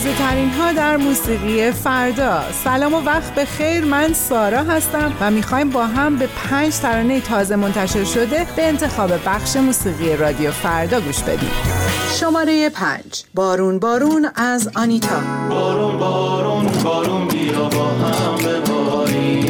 تازه ترین ها در موسیقی فردا. سلام و وقت به خیر. من سارا هستم و می‌خوایم با هم به پنج ترانه تازه منتشر شده به انتخاب بخش موسیقی رادیو فردا گوش بدیم. شماره پنج. بارون بارون از آنیتا. بارون بارون بارون بیا با هم بباری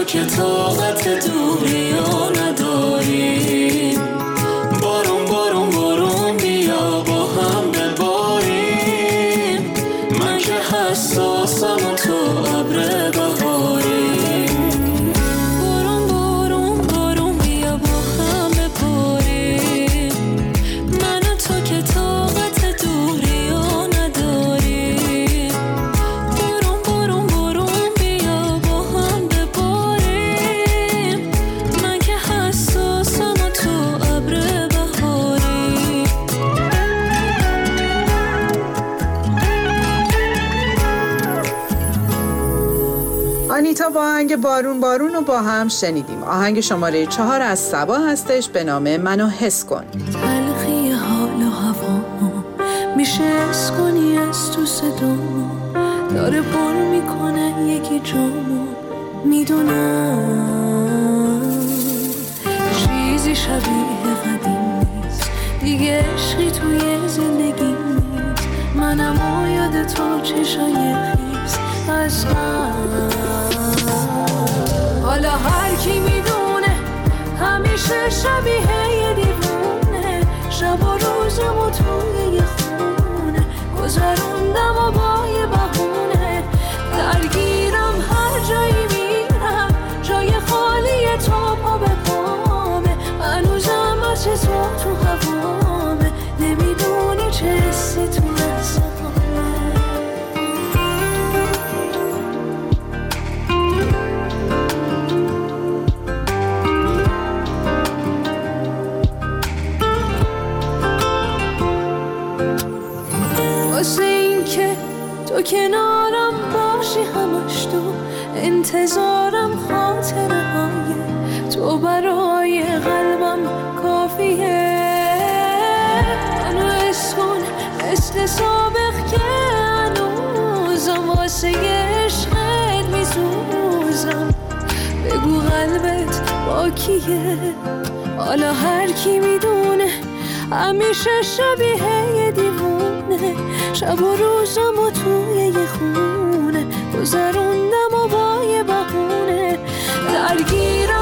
تو که طاقت دوریانم آهنگ بارون بارون رو با هم شنیدیم. آهنگ شماره چهار از سبا هستش به نام منو حس کن. تلخی حال و هوا. میشه حس کنی از تو صدا. داره پر می‌کنه یکی جامو. می‌دونم چیزی شبیه قدیم نیست. دیگه عشقی توی زندگی نیست. منم یاد تو چشای خیز از حالا هر کی می‌دونه همیشه شبیه یه دیوونه. شب و روزمو توی یه خونه. گذروندم انتظارم خاطره های تو برای قلبم کافیه. منو اسکن مثل سابق که هنوزم واسه عشقت میسوزم. بگو قلبت با کیه حالا هر کی می‌دونه همیشه شبیه یه دیوونه. شب و روزم و توی یه خونه. گذروندم Margira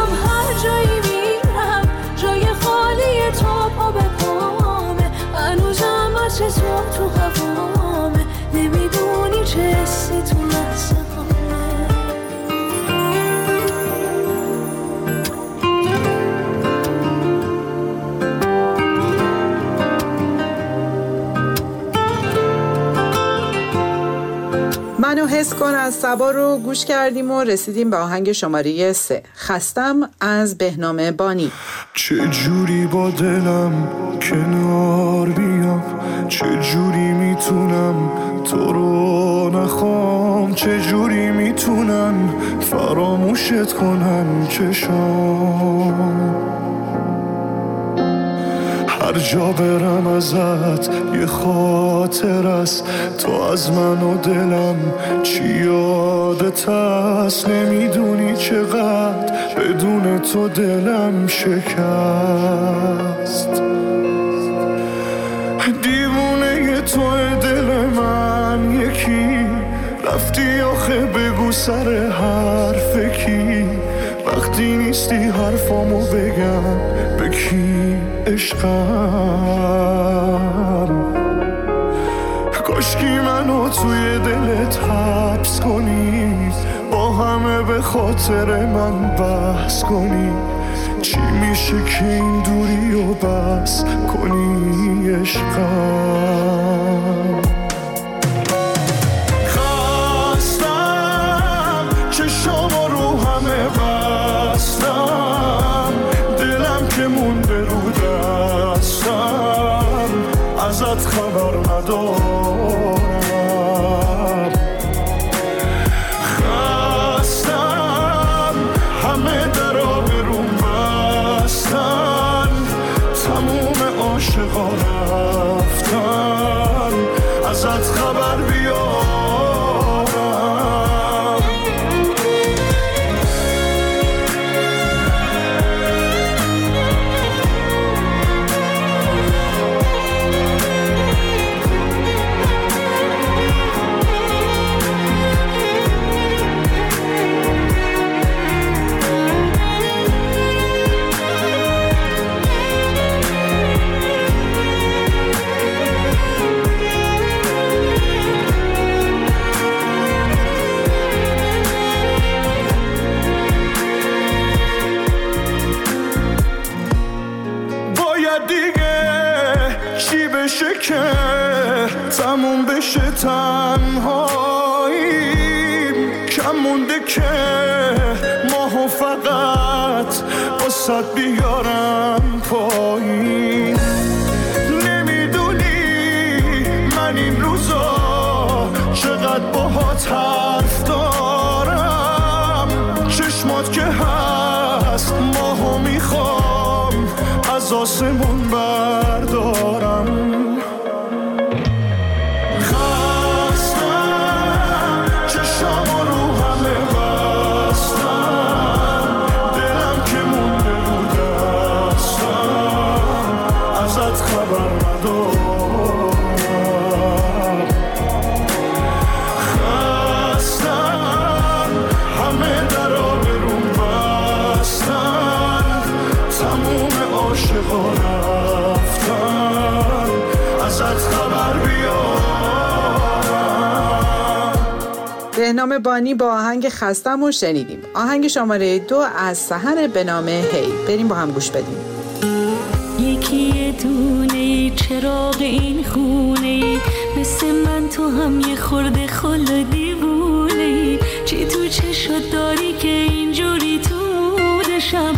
حس کن از سبا رو گوش کردیم و رسیدیم به آهنگ شماره سه. خستم از بهنام بانی. چه جوری با دلم کنار بیام؟ چه جوری می‌تونم تو رو نخوام؟ چه جوری می‌تونم فراموشت کنم چشام؟ هر جا برم ازت یه خاطر است. تو از من و دلم چی یادت هست نمی‌دونی چقدر بدون تو دلم شکست. دیوونه تو دل من یکی. رفتی آخه بگو سر کی وقتی نیستی حرفامو بگم. به کی عشقم؟ کاشکی منو توی دلت حبس کنی. با همه به خاطر من بحث کنی. چی میشه که این دوری و بس کنی عشقم؟ ازت خبر بیارم saat bir بهنام بانی با آهنگ خستم رو شنیدیم. آهنگ شماره دو از سهر به نام هی. بریم با هم گوش بدیم. یکی دونه چراغ این خونه مثل من تو هم یه خورده خل دیوونه چی تو چشات داری که اینجوری تو مودشم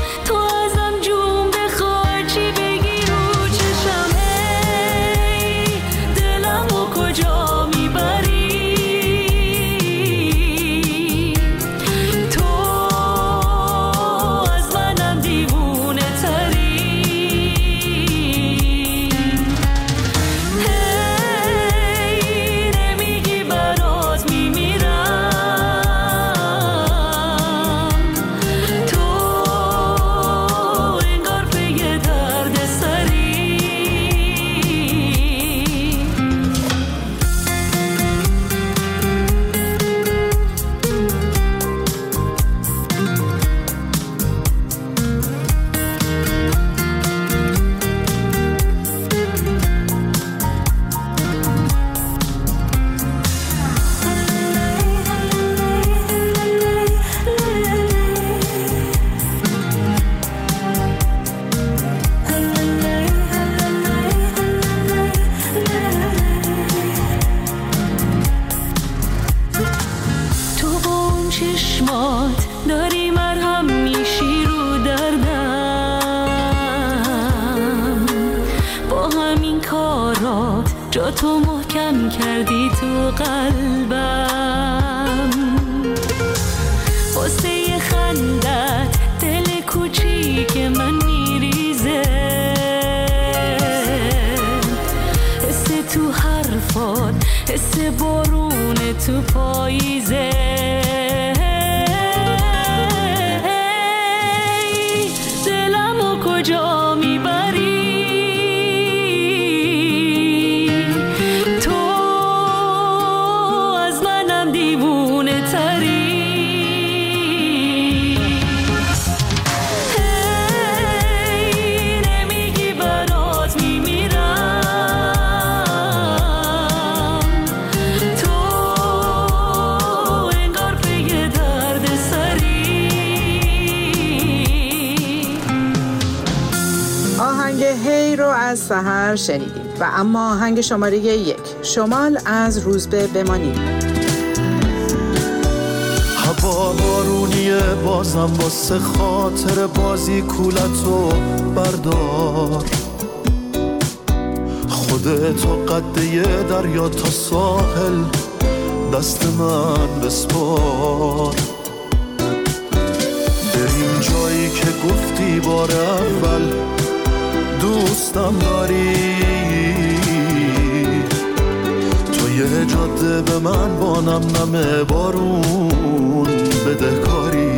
جا تو محکم کردی تو قلبم. واسه خندت دل کوچیک من میریزه. حس تو حرفات حس بارون تو پاییزه. سهر شنیدیم. و اما آهنگ شماره یک. شمال از روزبه بمانید هوا بارونیه بازم واسه خاطر بازی کولتو بردار. خودتو قده دریا تا ساحل دست من بسپار. بریم جایی که گفتی بار اول. دوستم داری؟ تو یه جاده به من با نم نم بارون بدهکاری.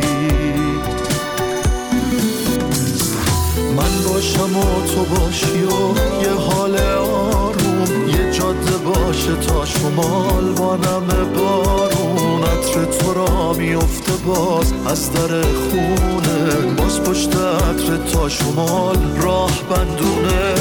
من باشم و تو باشی و یه حال آروم یه جاده باشه تا شمال با نم بارون. عطر تو را میفته باز از در خونه. باز پشت عطر تا شمال راه بندونه.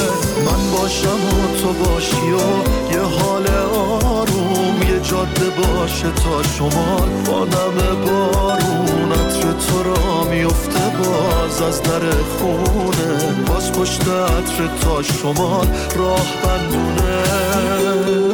من باشم و تو باشی و یه حال آروم یه جاده باشه تا شمال. با نم بارون عطر تو را میفته باز از در خونه. باز پشت عطر تا شمال راه بندونه.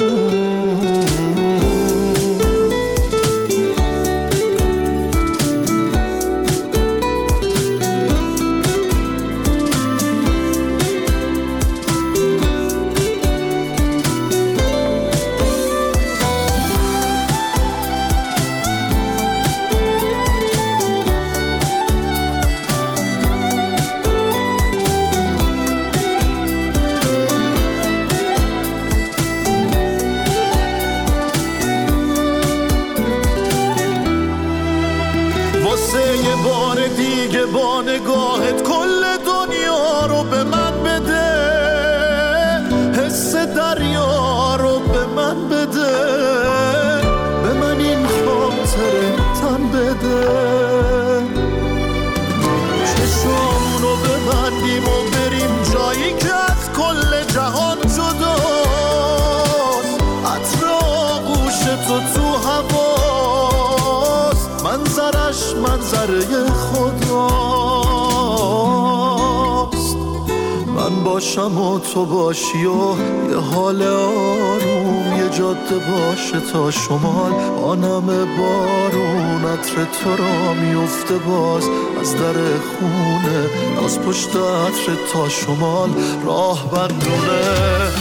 من باشم و تو باشی و یه حال آروم یه جاده باشه تا شمال. آنم بارون عطر تو را میفته باز. از در خونه باز پشت عطر تا شمال. راه بندونه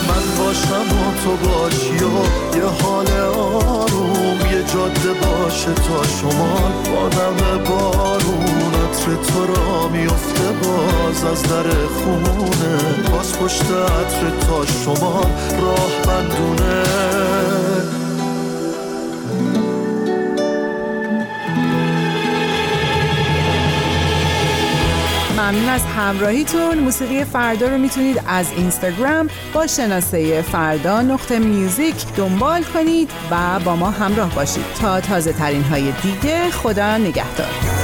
من باشم و تو باشی و یه حال آروم یه جاده باشه تا شمال. با نم بارون عطر تو را میفته باز از در خونه. باز پشت عطر تا شمال راه بندونه. ممنون از همراهیتون. موسیقی فردا رو می‌تونید از اینستاگرام با شناسه فردا نقطه میوزیک دنبال کنید و با ما همراه باشید. تا تازه ترین های دیگه خدا نگهدار.